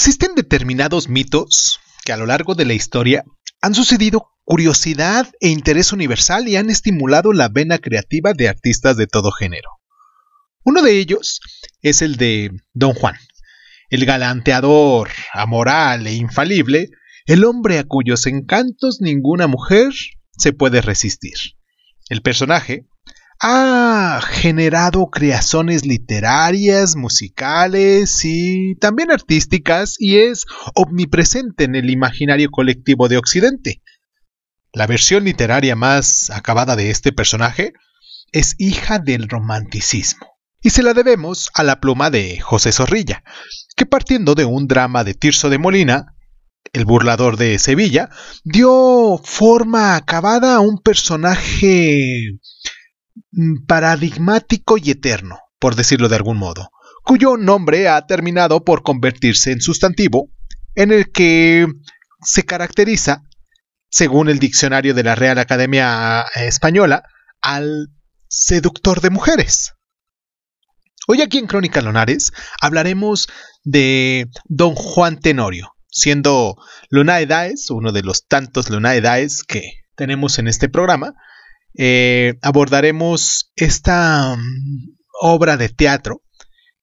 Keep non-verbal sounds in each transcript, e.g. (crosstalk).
Existen determinados mitos que a lo largo de la historia han sucedido curiosidad e interés universal y han estimulado la vena creativa de artistas de todo género. Uno de ellos es el de Don Juan, el galanteador, amoral e infalible, el hombre a cuyos encantos ninguna mujer se puede resistir. El personaje ha generado creaciones literarias, musicales y también artísticas y es omnipresente en el imaginario colectivo de Occidente. La versión literaria más acabada de este personaje es hija del romanticismo y se la debemos a la pluma de José Zorrilla, que partiendo de un drama de Tirso de Molina, el burlador de Sevilla, dio forma acabada a un personaje paradigmático y eterno, por decirlo de algún modo, cuyo nombre ha terminado por convertirse en sustantivo, en el que se caracteriza, según el diccionario de la Real Academia Española, al seductor de mujeres. Hoy aquí en Crónica Lonares hablaremos de Don Juan Tenorio, siendo Lunae Daes, uno de los tantos Lunae Daes que tenemos en este programa, eh, abordaremos esta mm, obra de teatro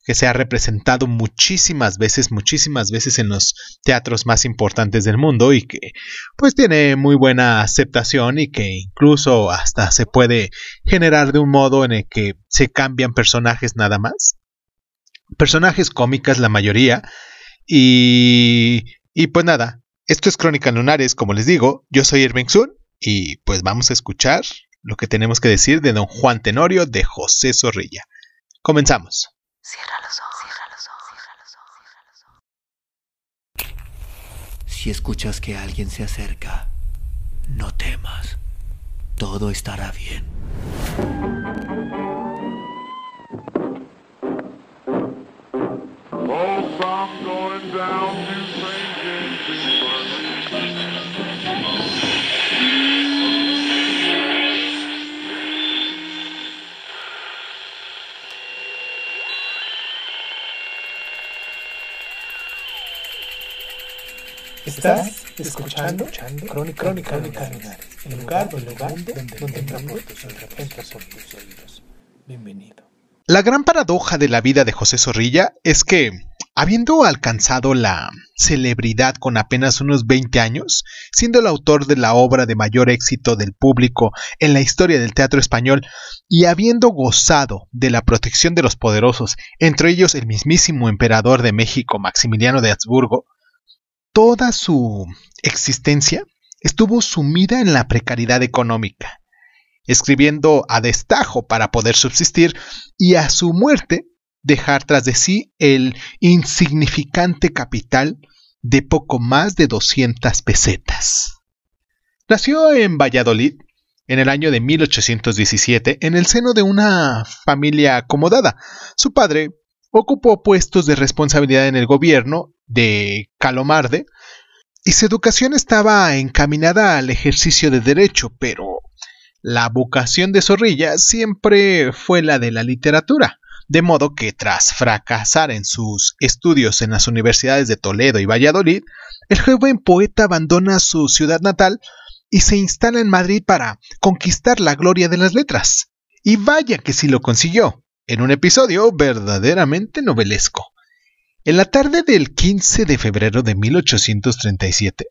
que se ha representado muchísimas veces, muchísimas veces en los teatros más importantes del mundo y que pues tiene muy buena aceptación y que incluso hasta se puede generar de un modo en el que se cambian personajes nada más. Personajes cómicas la mayoría y, y pues nada, esto es Crónica Lunares, como les digo, yo soy Irving Sun y pues vamos a escuchar lo que tenemos que decir de don Juan Tenorio de José Zorrilla. Comenzamos. Cierra los ojos, cierra los ojos, cierra los ojos, Si escuchas que alguien se acerca, no temas. Todo estará bien. Estás escuchando, Crónica, Crónica, Crónica el lugar, el lugar donde, donde, donde por tus oídos. Bienvenido. La gran paradoja de la vida de José Zorrilla es que, habiendo alcanzado la celebridad con apenas unos 20 años, siendo el autor de la obra de mayor éxito del público en la historia del teatro español, y habiendo gozado de la protección de los poderosos, entre ellos el mismísimo emperador de México, Maximiliano de Habsburgo, toda su existencia estuvo sumida en la precariedad económica, escribiendo a destajo para poder subsistir y a su muerte dejar tras de sí el insignificante capital de poco más de 200 pesetas. Nació en Valladolid en el año de 1817 en el seno de una familia acomodada. Su padre ocupó puestos de responsabilidad en el gobierno de Calomarde, y su educación estaba encaminada al ejercicio de derecho, pero la vocación de Zorrilla siempre fue la de la literatura, de modo que tras fracasar en sus estudios en las universidades de Toledo y Valladolid, el joven poeta abandona su ciudad natal y se instala en Madrid para conquistar la gloria de las letras. Y vaya que sí lo consiguió, en un episodio verdaderamente novelesco. En la tarde del 15 de febrero de 1837,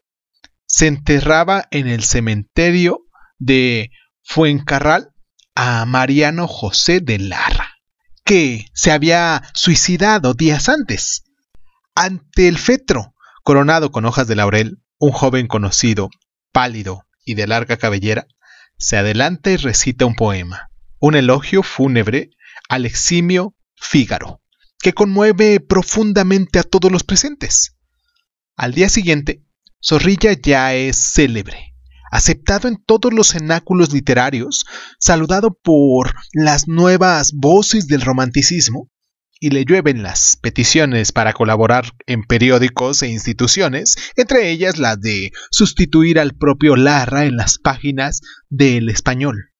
se enterraba en el cementerio de Fuencarral a Mariano José de Larra, que se había suicidado días antes. Ante el fetro, coronado con hojas de laurel, un joven conocido, pálido y de larga cabellera, se adelanta y recita un poema, un elogio fúnebre al eximio Fígaro que conmueve profundamente a todos los presentes. Al día siguiente, Zorrilla ya es célebre, aceptado en todos los cenáculos literarios, saludado por las nuevas voces del romanticismo, y le llueven las peticiones para colaborar en periódicos e instituciones, entre ellas la de sustituir al propio Larra en las páginas del español.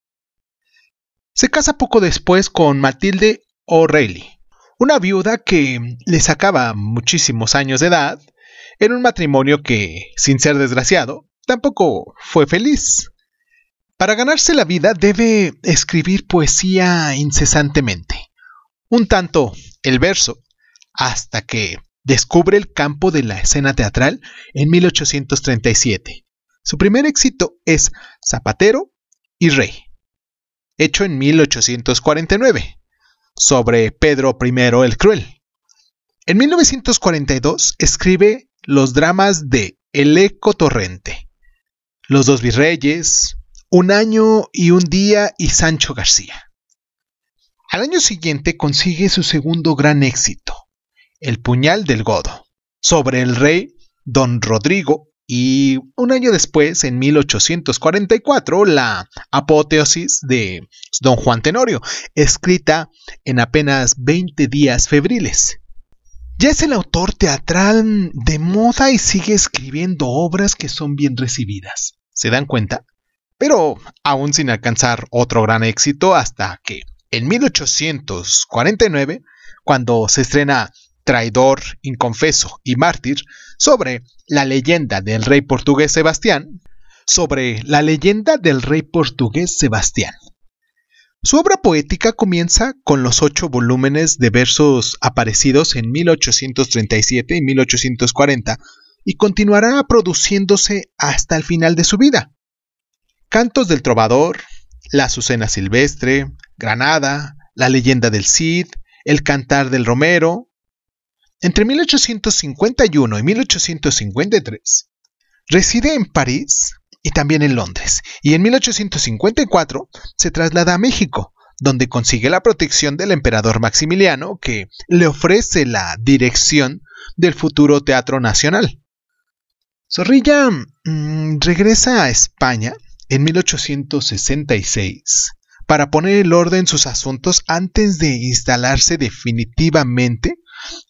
Se casa poco después con Matilde O'Reilly, una viuda que le sacaba muchísimos años de edad en un matrimonio que, sin ser desgraciado, tampoco fue feliz. Para ganarse la vida debe escribir poesía incesantemente, un tanto el verso, hasta que descubre el campo de la escena teatral en 1837. Su primer éxito es Zapatero y Rey, hecho en 1849, sobre Pedro I el Cruel. En 1942 escribe los dramas de El Eco Torrente, Los dos virreyes, Un año y un día y Sancho García. Al año siguiente consigue su segundo gran éxito, El puñal del godo, sobre el rey Don Rodrigo y un año después, en 1844, la apoteosis de Don Juan Tenorio, escrita en apenas 20 días febriles. Ya es el autor teatral de moda y sigue escribiendo obras que son bien recibidas. ¿Se dan cuenta? Pero aún sin alcanzar otro gran éxito hasta que, en 1849, cuando se estrena Traidor, Inconfeso y Mártir, sobre la leyenda del rey portugués Sebastián, sobre la leyenda del rey portugués Sebastián. Su obra poética comienza con los ocho volúmenes de versos aparecidos en 1837 y 1840 y continuará produciéndose hasta el final de su vida. Cantos del Trovador, La Azucena Silvestre, Granada, La Leyenda del Cid, El Cantar del Romero. Entre 1851 y 1853 reside en París y también en Londres, y en 1854 se traslada a México, donde consigue la protección del emperador Maximiliano, que le ofrece la dirección del futuro Teatro Nacional. Zorrilla mm, regresa a España en 1866 para poner el orden en sus asuntos antes de instalarse definitivamente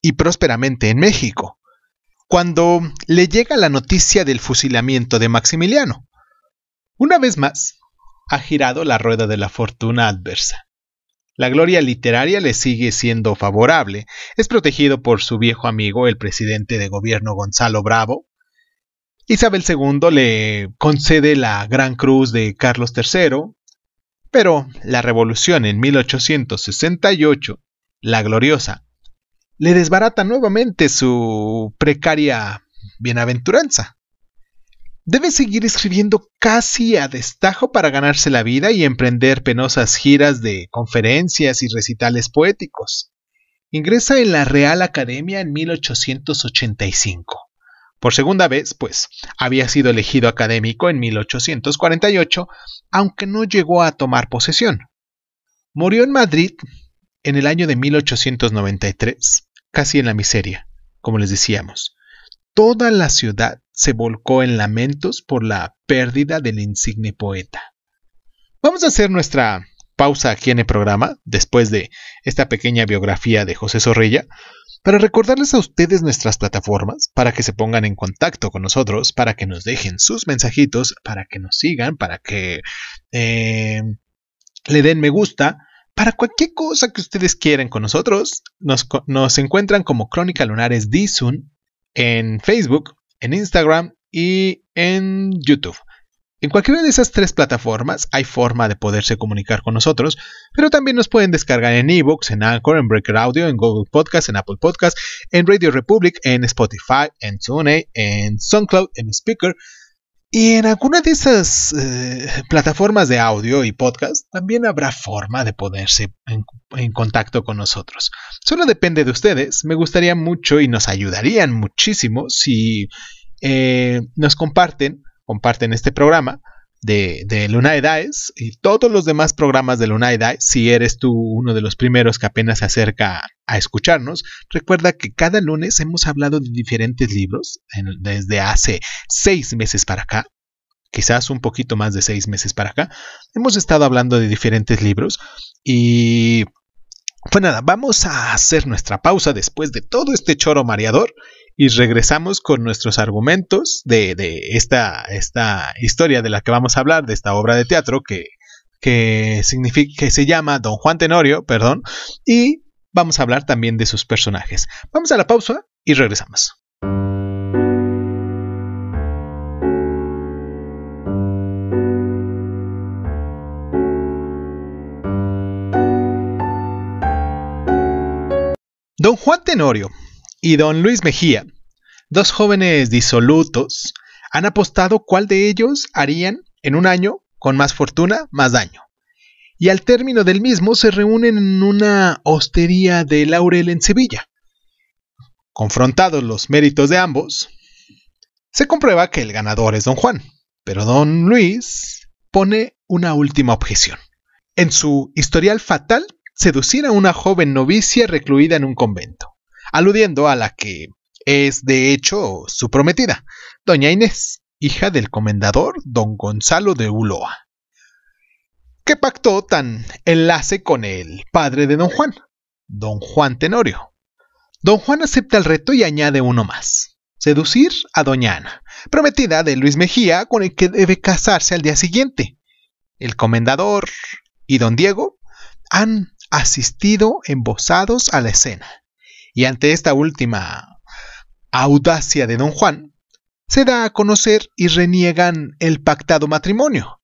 y prósperamente en México, cuando le llega la noticia del fusilamiento de Maximiliano. Una vez más, ha girado la rueda de la fortuna adversa. La gloria literaria le sigue siendo favorable, es protegido por su viejo amigo, el presidente de gobierno Gonzalo Bravo. Isabel II le concede la Gran Cruz de Carlos III, pero la revolución en 1868, la gloriosa, le desbarata nuevamente su precaria bienaventuranza. Debe seguir escribiendo casi a destajo para ganarse la vida y emprender penosas giras de conferencias y recitales poéticos. Ingresa en la Real Academia en 1885. Por segunda vez, pues, había sido elegido académico en 1848, aunque no llegó a tomar posesión. Murió en Madrid en el año de 1893, casi en la miseria, como les decíamos. Toda la ciudad se volcó en lamentos por la pérdida del insigne poeta. Vamos a hacer nuestra pausa aquí en el programa, después de esta pequeña biografía de José Zorrilla, para recordarles a ustedes nuestras plataformas, para que se pongan en contacto con nosotros, para que nos dejen sus mensajitos, para que nos sigan, para que eh, le den me gusta, para cualquier cosa que ustedes quieran con nosotros, nos, nos encuentran como Crónica Lunares Dizun en Facebook, en Instagram y en YouTube. En cualquiera de esas tres plataformas hay forma de poderse comunicar con nosotros, pero también nos pueden descargar en eBooks, en Anchor, en Breaker Audio, en Google Podcast, en Apple Podcast, en Radio Republic, en Spotify, en TuneIn, en SoundCloud, en Speaker. Y en alguna de esas eh, plataformas de audio y podcast también habrá forma de poderse en, en, contacto con nosotros. Solo depende de ustedes. Me gustaría mucho y nos ayudarían muchísimo si eh, nos comparten, comparten este programa de, de Lunae Dice y todos los demás programas de Lunae Dice. Si eres tú uno de los primeros que apenas se acerca a escucharnos, recuerda que cada lunes hemos hablado de diferentes libros desde hace seis meses para acá. Quizás un poquito más de seis meses para acá. Hemos estado hablando de diferentes libros y pues nada, vamos a hacer nuestra pausa después de todo este choro mareador y regresamos con nuestros argumentos de, de esta, esta, historia de la que vamos a hablar, de esta obra de teatro que, que, significa, que se llama Don Juan Tenorio, perdón, y vamos a hablar también de sus personajes. Vamos a la pausa y regresamos. Don Juan Tenorio y don Luis Mejía, dos jóvenes disolutos, han apostado cuál de ellos harían en un año, con más fortuna, más daño. Y al término del mismo se reúnen en una hostería de Laurel en Sevilla. Confrontados los méritos de ambos, se comprueba que el ganador es don Juan, pero don Luis pone una última objeción. En su historial fatal, seducir a una joven novicia recluida en un convento, aludiendo a la que es de hecho su prometida, doña Inés, hija del comendador don Gonzalo de Uloa, que pactó tan enlace con el padre de don Juan, don Juan Tenorio. Don Juan acepta el reto y añade uno más, seducir a doña Ana, prometida de Luis Mejía con el que debe casarse al día siguiente. El comendador y don Diego han asistido embosados a la escena, y ante esta última audacia de don Juan, se da a conocer y reniegan el pactado matrimonio.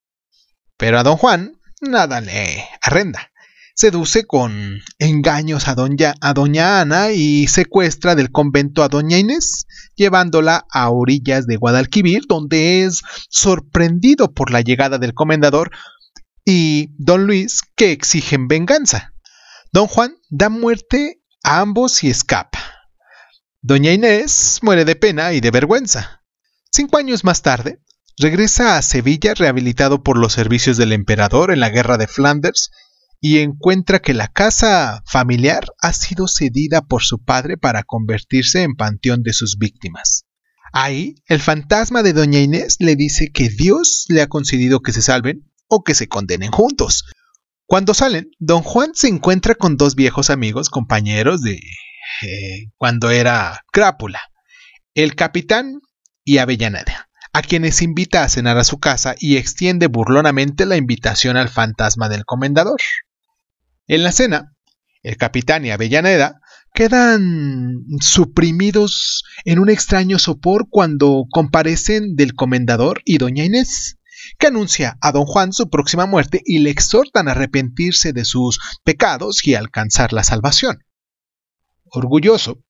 Pero a don Juan nada le arrenda. Seduce con engaños a doña, a doña Ana y secuestra del convento a doña Inés, llevándola a orillas de Guadalquivir, donde es sorprendido por la llegada del comendador y don Luis, que exigen venganza. Don Juan da muerte a ambos y escapa. Doña Inés muere de pena y de vergüenza. Cinco años más tarde, regresa a Sevilla rehabilitado por los servicios del emperador en la guerra de Flanders y encuentra que la casa familiar ha sido cedida por su padre para convertirse en panteón de sus víctimas. Ahí, el fantasma de Doña Inés le dice que Dios le ha concedido que se salven o que se condenen juntos. Cuando salen, don Juan se encuentra con dos viejos amigos, compañeros de eh, cuando era crápula, el capitán y Avellaneda, a quienes invita a cenar a su casa y extiende burlonamente la invitación al fantasma del comendador. En la cena, el capitán y Avellaneda quedan suprimidos en un extraño sopor cuando comparecen del comendador y doña Inés, que anuncia a don Juan su próxima muerte y le exhortan a arrepentirse de sus pecados y alcanzar la salvación. Orgulloso,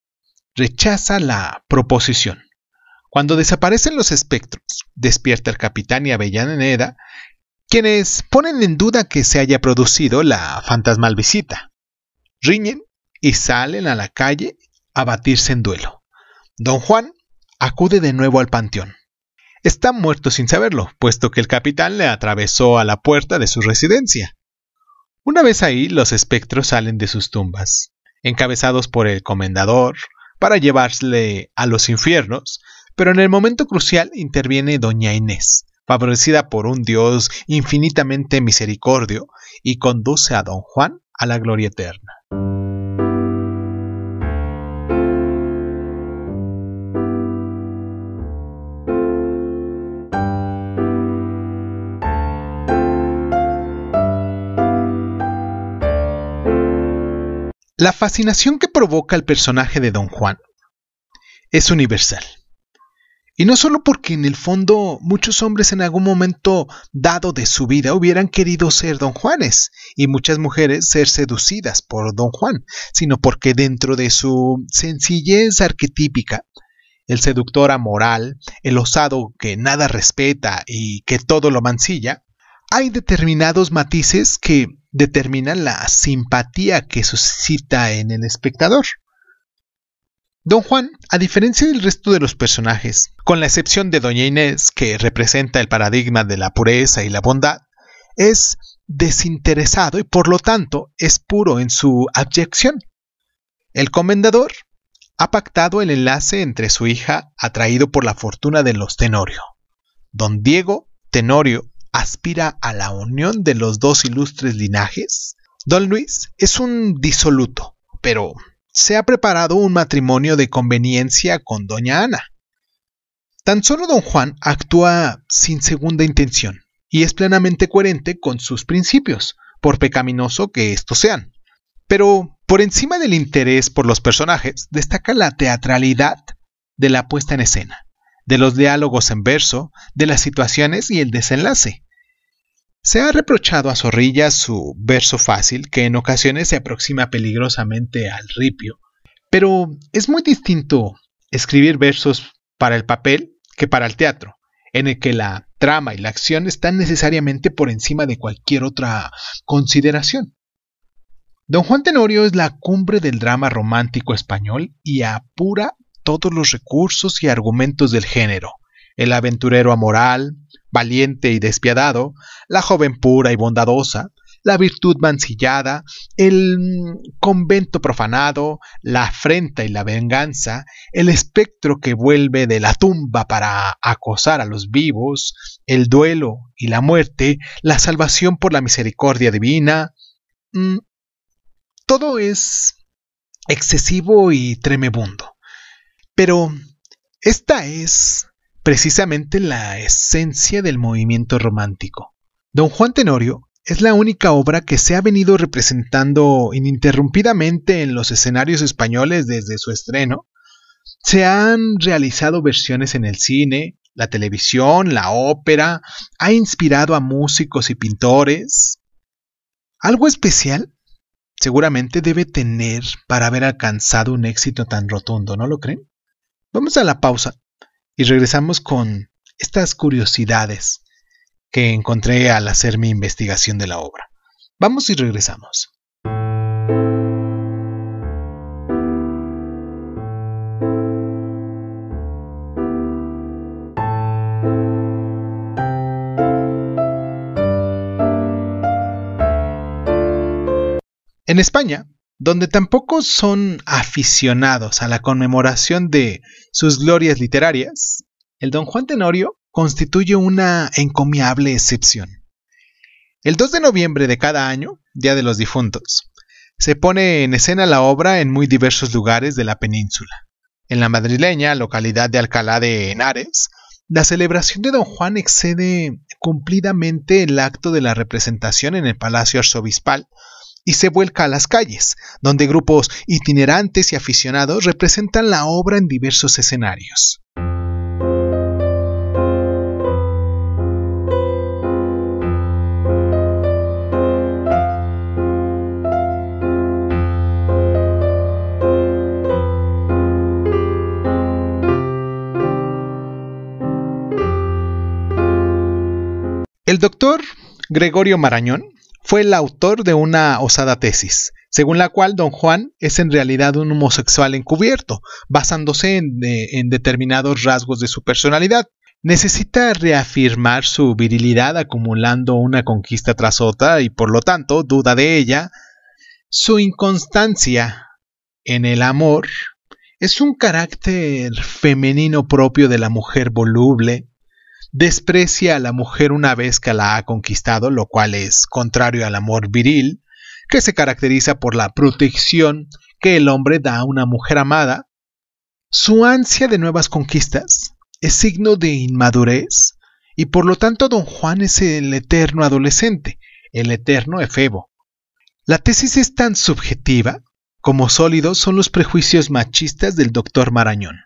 rechaza la proposición cuando desaparecen los espectros, despierta el capitán y Avellaneda, quienes ponen en duda que se haya producido la fantasmal visita. Riñen y salen a la calle a batirse en duelo. Don Juan acude de nuevo al panteón. Está muerto sin saberlo, puesto que el capitán le atravesó a la puerta de su residencia. Una vez ahí, los espectros salen de sus tumbas, encabezados por el comendador, para llevarle a los infiernos, pero en el momento crucial interviene doña Inés, favorecida por un Dios infinitamente misericordio, y conduce a don Juan a la gloria eterna. La fascinación que provoca el personaje de Don Juan es universal. Y no solo porque en el fondo muchos hombres en algún momento dado de su vida hubieran querido ser don Juanes y muchas mujeres ser seducidas por don Juan, sino porque dentro de su sencillez arquetípica, el seductor amoral, el osado que nada respeta y que todo lo mancilla, hay determinados matices que determinan la simpatía que suscita en el espectador. Don Juan, a diferencia del resto de los personajes, con la excepción de Doña Inés, que representa el paradigma de la pureza y la bondad, es desinteresado y por lo tanto es puro en su abyección. El comendador ha pactado el enlace entre su hija atraído por la fortuna de los Tenorio. Don Diego Tenorio aspira a la unión de los dos ilustres linajes. Don Luis es un disoluto, pero se ha preparado un matrimonio de conveniencia con doña Ana. Tan solo don Juan actúa sin segunda intención y es plenamente coherente con sus principios, por pecaminoso que estos sean. Pero por encima del interés por los personajes, destaca la teatralidad de la puesta en escena, de los diálogos en verso, de las situaciones y el desenlace. Se ha reprochado a Zorrilla su verso fácil, que en ocasiones se aproxima peligrosamente al ripio, Pero es muy distinto escribir versos para el papel que para el teatro, en el que la trama y la acción están necesariamente por encima de cualquier otra consideración. Don Juan Tenorio es la cumbre del drama romántico español y apura todos los recursos y argumentos del género. El aventurero amoral, valiente y despiadado, la joven pura y bondadosa, la virtud mancillada, el convento profanado, la afrenta y la venganza, el espectro que vuelve de la tumba para acosar a los vivos, el duelo y la muerte, la salvación por la misericordia divina. Mm, todo es excesivo y tremebundo. Pero esta es precisamente la esencia del movimiento romántico. Don Juan Tenorio es la única obra que se ha venido representando ininterrumpidamente en los escenarios españoles desde su estreno. Se han realizado versiones en el cine, la televisión, la ópera, ha inspirado a músicos y pintores. Algo especial seguramente debe tener para haber alcanzado un éxito tan rotundo, ¿no lo creen? Vamos a la pausa y regresamos con estas curiosidades que encontré al hacer mi investigación de la obra. Vamos y regresamos. En España, donde tampoco son aficionados a la conmemoración de sus glorias literarias, el don Juan Tenorio constituye una encomiable excepción. El 2 de noviembre de cada año, Día de los Difuntos, se pone en escena la obra en muy diversos lugares de la península. En la madrileña localidad de Alcalá de Henares, la celebración de Don Juan excede cumplidamente el acto de la representación en el Palacio Arzobispal y se vuelca a las calles, donde grupos itinerantes y aficionados representan la obra en diversos escenarios. El doctor Gregorio Marañón fue el autor de una osada tesis, según la cual don Juan es en realidad un homosexual encubierto, basándose en, en, determinados rasgos de su personalidad. Necesita reafirmar su virilidad acumulando una conquista tras otra y por lo tanto duda de ella. Su inconstancia en el amor es un carácter femenino propio de la mujer voluble, desprecia a la mujer una vez que la ha conquistado, lo cual es contrario al amor viril, que se caracteriza por la protección que el hombre da a una mujer amada. Su ansia de nuevas conquistas es signo de inmadurez y por lo tanto don Juan es el eterno adolescente, el eterno efebo. La tesis es tan subjetiva como sólidos son los prejuicios machistas del doctor Marañón.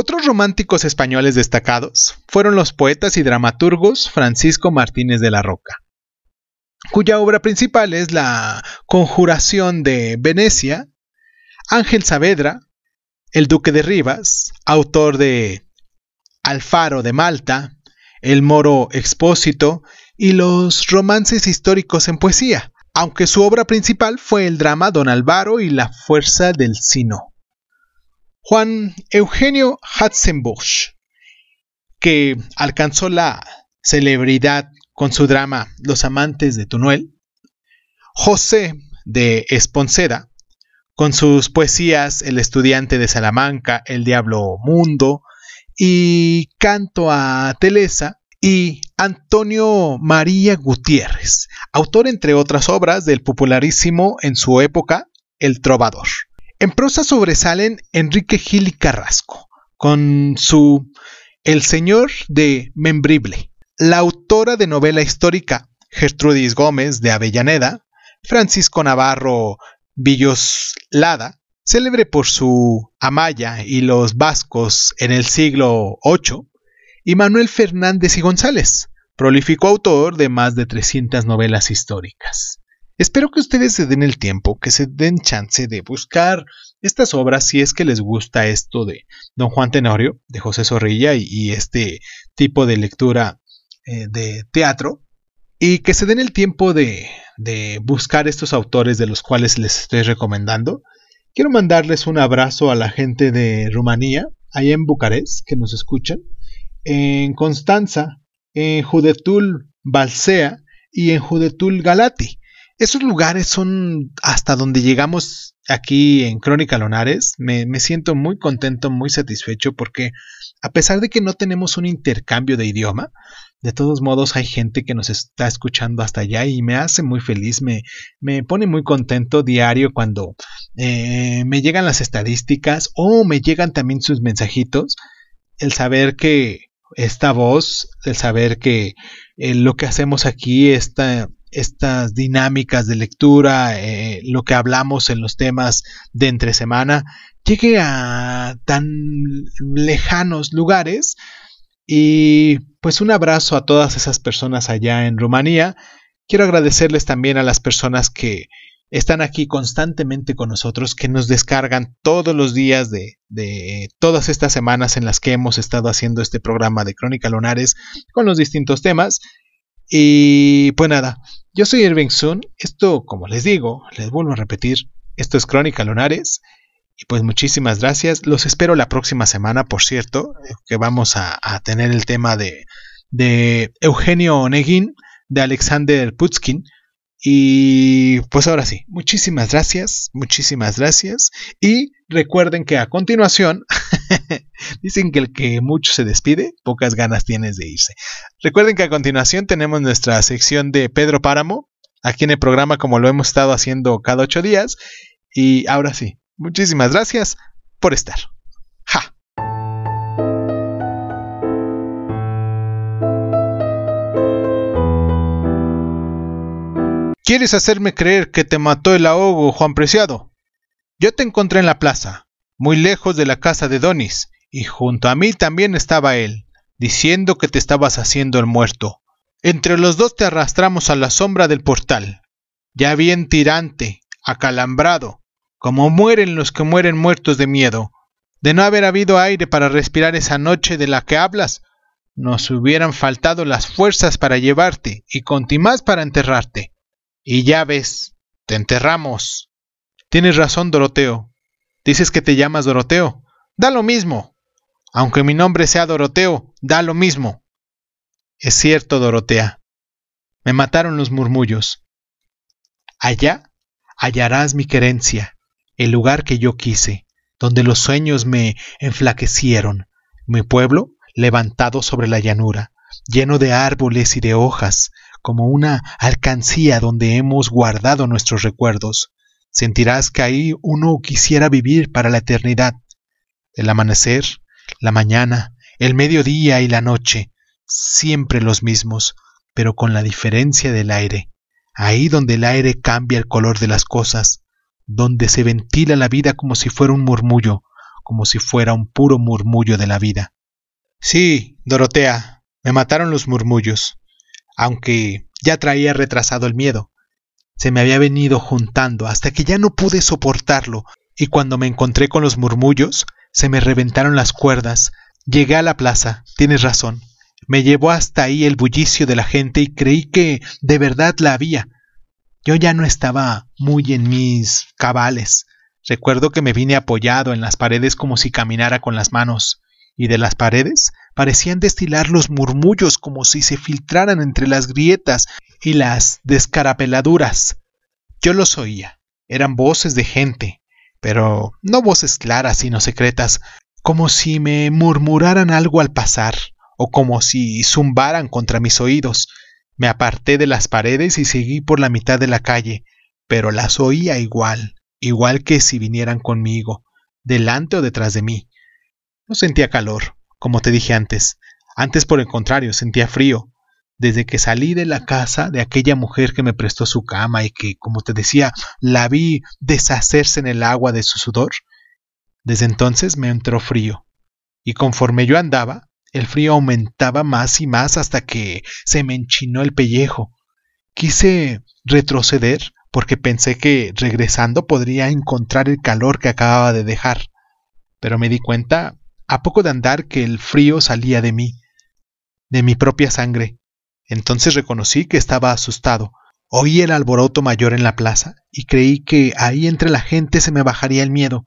Otros románticos españoles destacados fueron los poetas y dramaturgos Francisco Martínez de la Roca, cuya obra principal es la Conjuración de Venecia, Ángel Saavedra, el Duque de Rivas, autor de Alfaro de Malta, El Moro Expósito y los romances históricos en poesía, aunque su obra principal fue el drama Don Álvaro y la Fuerza del Sino. Juan Eugenio Hatzenbusch, que alcanzó la celebridad con su drama Los amantes de Tunuel, José de Esponceda, con sus poesías El estudiante de Salamanca, El diablo mundo y Canto a Telesa, y Antonio María Gutiérrez, autor entre otras obras del popularísimo en su época El Trovador. En prosa sobresalen Enrique Gil y Carrasco, con su El Señor de Membrible, la autora de novela histórica Gertrudis Gómez de Avellaneda, Francisco Navarro Villoslada, célebre por su Amaya y los vascos en el siglo VIII, y Manuel Fernández y González, prolífico autor de más de 300 novelas históricas. Espero que ustedes se den el tiempo, que se den chance de buscar estas obras si es que les gusta esto de Don Juan Tenorio, de José Zorrilla y, este tipo de lectura eh, de teatro, y que se den el tiempo de, de buscar estos autores de los cuales les estoy recomendando. Quiero mandarles un abrazo a la gente de Rumanía, allá en Bucarest, que nos escuchan, en Constanza, en Judetul Balsea y en Judetul Galati. Esos lugares son hasta donde llegamos aquí en Crónica Lonares. Me, siento muy contento, muy satisfecho porque a pesar de que no tenemos un intercambio de idioma, de todos modos hay gente que nos está escuchando hasta allá y me hace muy feliz, me, me pone muy contento diario cuando eh, me llegan las estadísticas o me llegan también sus mensajitos. El saber que esta voz, el saber que eh, lo que hacemos aquí, esta, estas dinámicas de lectura, eh, lo que hablamos en los temas de entre semana, llegue a tan lejanos lugares. Y pues un abrazo a todas esas personas allá en Rumanía. Quiero agradecerles también a las personas que están aquí constantemente con nosotros, que nos descargan todos los días de, de, todas estas semanas en las que hemos estado haciendo este programa de Crónica Lunares con los distintos temas. Y pues nada, yo soy Irving Sun. Esto, como les digo, les vuelvo a repetir, esto es Crónica Lunares. Y pues muchísimas gracias. Los espero la próxima semana, por cierto, eh, que vamos a, tener el tema de, de Eugenio Onegin, de Alexander Putzkin y pues ahora sí, muchísimas gracias, muchísimas gracias. Y recuerden que a continuación, (laughs) (laughs) dicen que el que mucho se despide, pocas ganas tienes de irse. Recuerden que a continuación tenemos nuestra sección de Pedro Páramo, aquí en el programa como lo hemos estado haciendo cada ocho días. Y ahora sí, muchísimas gracias por estar. ¡Ja! ¿Quieres hacerme creer que te mató el ahogo, Juan Preciado? Yo te encontré en la plaza, muy lejos de la casa de Donis, y junto a mí también estaba él, diciendo que te estabas haciendo el muerto. Entre los dos te arrastramos a la sombra del portal, ya bien tirante, acalambrado, como mueren los que mueren muertos de miedo. De no haber habido aire para respirar esa noche de la que hablas, nos hubieran faltado las fuerzas para llevarte y contimás para enterrarte. Y ya ves, te enterramos. Tienes razón, Doroteo. Dices que te llamas Doroteo. Da lo mismo. Aunque mi nombre sea Doroteo, da lo mismo. Es cierto, Dorotea. Me mataron los murmullos. Allá hallarás mi querencia, el lugar que yo quise, donde los sueños me enflaquecieron, mi pueblo levantado sobre la llanura, lleno de árboles y de hojas, como una alcancía donde hemos guardado nuestros recuerdos. Sentirás que ahí uno quisiera vivir para la eternidad. El amanecer, la mañana, el mediodía y la noche, siempre los mismos, pero con la diferencia del aire. Ahí donde el aire cambia el color de las cosas, donde se ventila la vida como si fuera un murmullo, como si fuera un puro murmullo de la vida. Sí, Dorotea, me mataron los murmullos aunque ya traía retrasado el miedo. Se me había venido juntando hasta que ya no pude soportarlo, y cuando me encontré con los murmullos, se me reventaron las cuerdas. Llegué a la plaza, tienes razón. Me llevó hasta ahí el bullicio de la gente y creí que de verdad la había. Yo ya no estaba muy en mis cabales. Recuerdo que me vine apoyado en las paredes como si caminara con las manos y de las paredes parecían destilar los murmullos como si se filtraran entre las grietas y las descarapeladuras. Yo los oía. Eran voces de gente, pero no voces claras sino secretas, como si me murmuraran algo al pasar, o como si zumbaran contra mis oídos. Me aparté de las paredes y seguí por la mitad de la calle, pero las oía igual, igual que si vinieran conmigo, delante o detrás de mí. No sentía calor, como te dije antes. Antes, por el contrario, sentía frío. Desde que salí de la casa de aquella mujer que me prestó su cama y que, como te decía, la vi deshacerse en el agua de su sudor, desde entonces me entró frío. Y conforme yo andaba, El frío aumentaba más y más hasta que se me enchinó el pellejo. Quise retroceder porque pensé que regresando podría encontrar el calor que acababa de dejar. Pero me di cuenta, a poco de andar, que el frío salía de mí, de mi propia sangre. Entonces reconocí que estaba asustado. Oí el alboroto mayor en la plaza y creí que ahí entre la gente se me bajaría el miedo.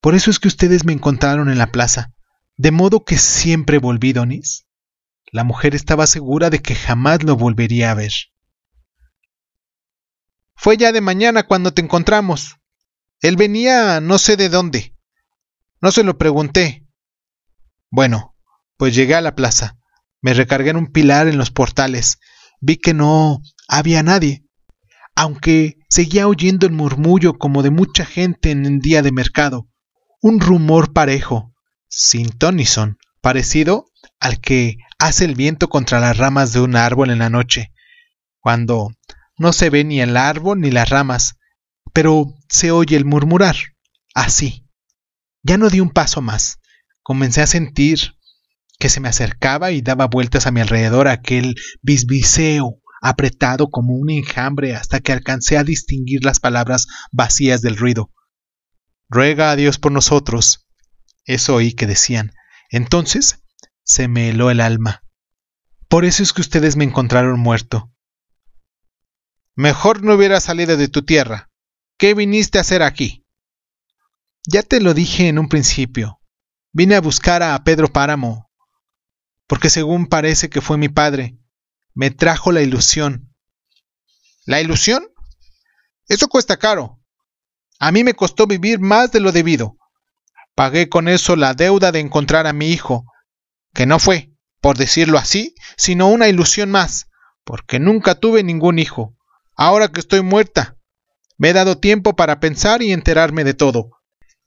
Por eso es que ustedes me encontraron en la plaza, de modo que siempre volví, Donis. La mujer estaba segura de que jamás lo volvería a ver. Fue ya de mañana cuando te encontramos. Él venía no sé de dónde. No se lo pregunté. Bueno, pues llegué a la plaza. Me recargué en un pilar en los portales. Vi que no había nadie, aunque seguía oyendo el murmullo como de mucha gente en el día de mercado. Un rumor parejo, sin tonison, parecido al que hace el viento contra las ramas de un árbol en la noche, cuando no se ve ni el árbol ni las ramas, pero se oye el murmurar. Así. Ya no di un paso más. Comencé a sentir que se me acercaba y daba vueltas a mi alrededor aquel bisbiseo apretado como un enjambre hasta que alcancé a distinguir las palabras vacías del ruido. Ruega a Dios por nosotros. Eso oí que decían. Entonces se me heló el alma. Por eso es que ustedes me encontraron muerto. Mejor no hubiera salido de tu tierra. ¿Qué viniste a hacer aquí? Ya te lo dije en un principio. Vine a buscar a Pedro Páramo, porque según parece que fue mi padre, me trajo la ilusión. ¿La ilusión? Eso cuesta caro. A mí me costó vivir más de lo debido. Pagué con eso la deuda de encontrar a mi hijo, que no fue, por decirlo así, sino una ilusión más, porque nunca tuve ningún hijo. Ahora que estoy muerta, me he dado tiempo para pensar y enterarme de todo.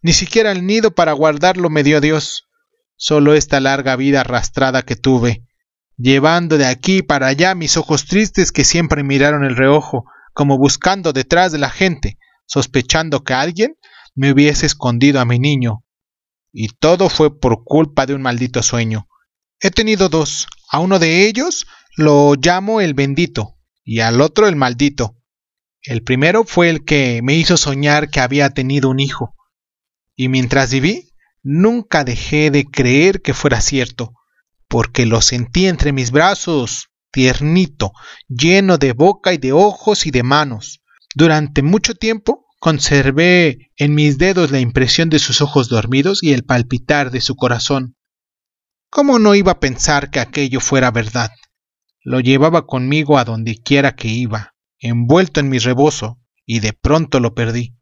Ni siquiera el nido para guardarlo me dio Dios. Solo esta larga vida arrastrada que tuve, llevando de aquí para allá mis ojos tristes que siempre miraron el reojo, como buscando detrás de la gente, sospechando que alguien me hubiese escondido a mi niño. Y todo fue por culpa de un maldito sueño. He tenido dos. A uno de ellos lo llamo el bendito, y al otro el maldito. El primero fue el que me hizo soñar que había tenido un hijo, y mientras viví, nunca dejé de creer que fuera cierto, porque lo sentí entre mis brazos, tiernito, lleno de boca y de ojos y de manos. Durante mucho tiempo conservé en mis dedos la impresión de sus ojos dormidos y el palpitar de su corazón. ¿Cómo no iba a pensar que aquello fuera verdad? Lo llevaba conmigo a donde quiera que iba, envuelto en mi rebozo, y de pronto lo perdí.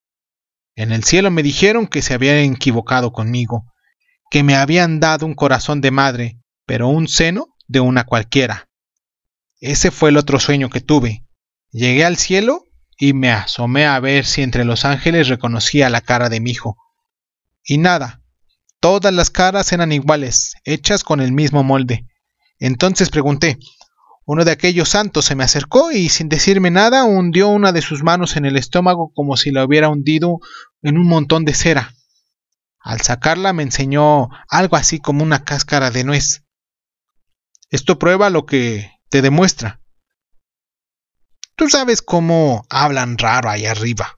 En el cielo me dijeron que se habían equivocado conmigo, que me habían dado un corazón de madre, pero un seno de una cualquiera. Ese fue el otro sueño que tuve. Llegué al cielo y me asomé a ver si entre los ángeles reconocía la cara de mi hijo. Y nada, todas las caras eran iguales, hechas con el mismo molde. Entonces pregunté, uno de aquellos santos se me acercó y sin decirme nada hundió una de sus manos en el estómago como si la hubiera hundido en un montón de cera. Al sacarla me enseñó algo así como una cáscara de nuez. Esto prueba lo que te demuestra. Tú sabes cómo hablan raro ahí arriba,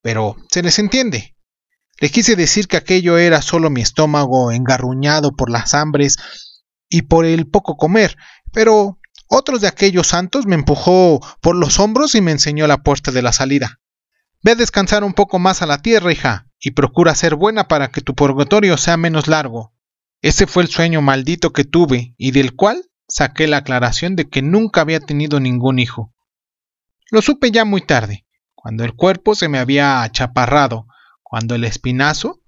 pero se les entiende. Le quise decir que aquello era solo mi estómago engarruñado por las hambres y por el poco comer, pero otros de aquellos santos me empujó por los hombros y me enseñó la puerta de la salida. Ve a descansar un poco más a la tierra, hija, y procura ser buena para que tu purgatorio sea menos largo. Ese fue el sueño maldito que tuve y del cual saqué la aclaración de que nunca había tenido ningún hijo. Lo supe ya muy tarde, cuando el cuerpo se me había achaparrado, cuando el espinazo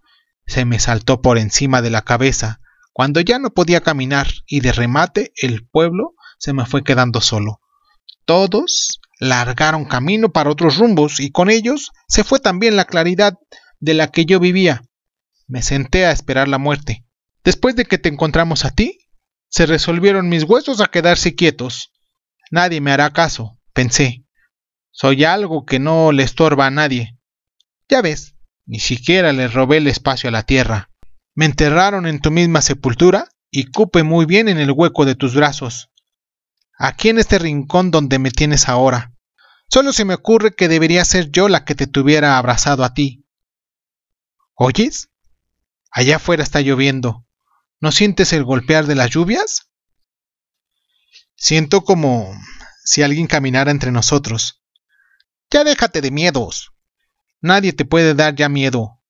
se me saltó por encima de la cabeza, cuando ya no podía caminar y de remate el pueblo se me fue quedando solo. Todos largaron camino para otros rumbos y con ellos se fue también la claridad de la que yo vivía. Me senté a esperar la muerte. Después de que te encontramos a ti, se resolvieron mis huesos a quedarse quietos. Nadie me hará caso, pensé. Soy algo que no le estorba a nadie. Ya ves, ni siquiera le robé el espacio a la tierra. Me enterraron en tu misma sepultura y cupe muy bien en el hueco de tus brazos. Aquí en este rincón donde me tienes ahora. Solo se me ocurre que debería ser yo la que te tuviera abrazado a ti. ¿Oyes? Allá afuera está lloviendo. ¿No sientes el golpear de las lluvias? Siento como si alguien caminara entre nosotros. Ya déjate de miedos. Nadie te puede dar ya miedo.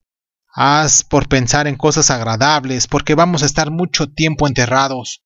Haz por pensar en cosas agradables, porque vamos a estar mucho tiempo enterrados.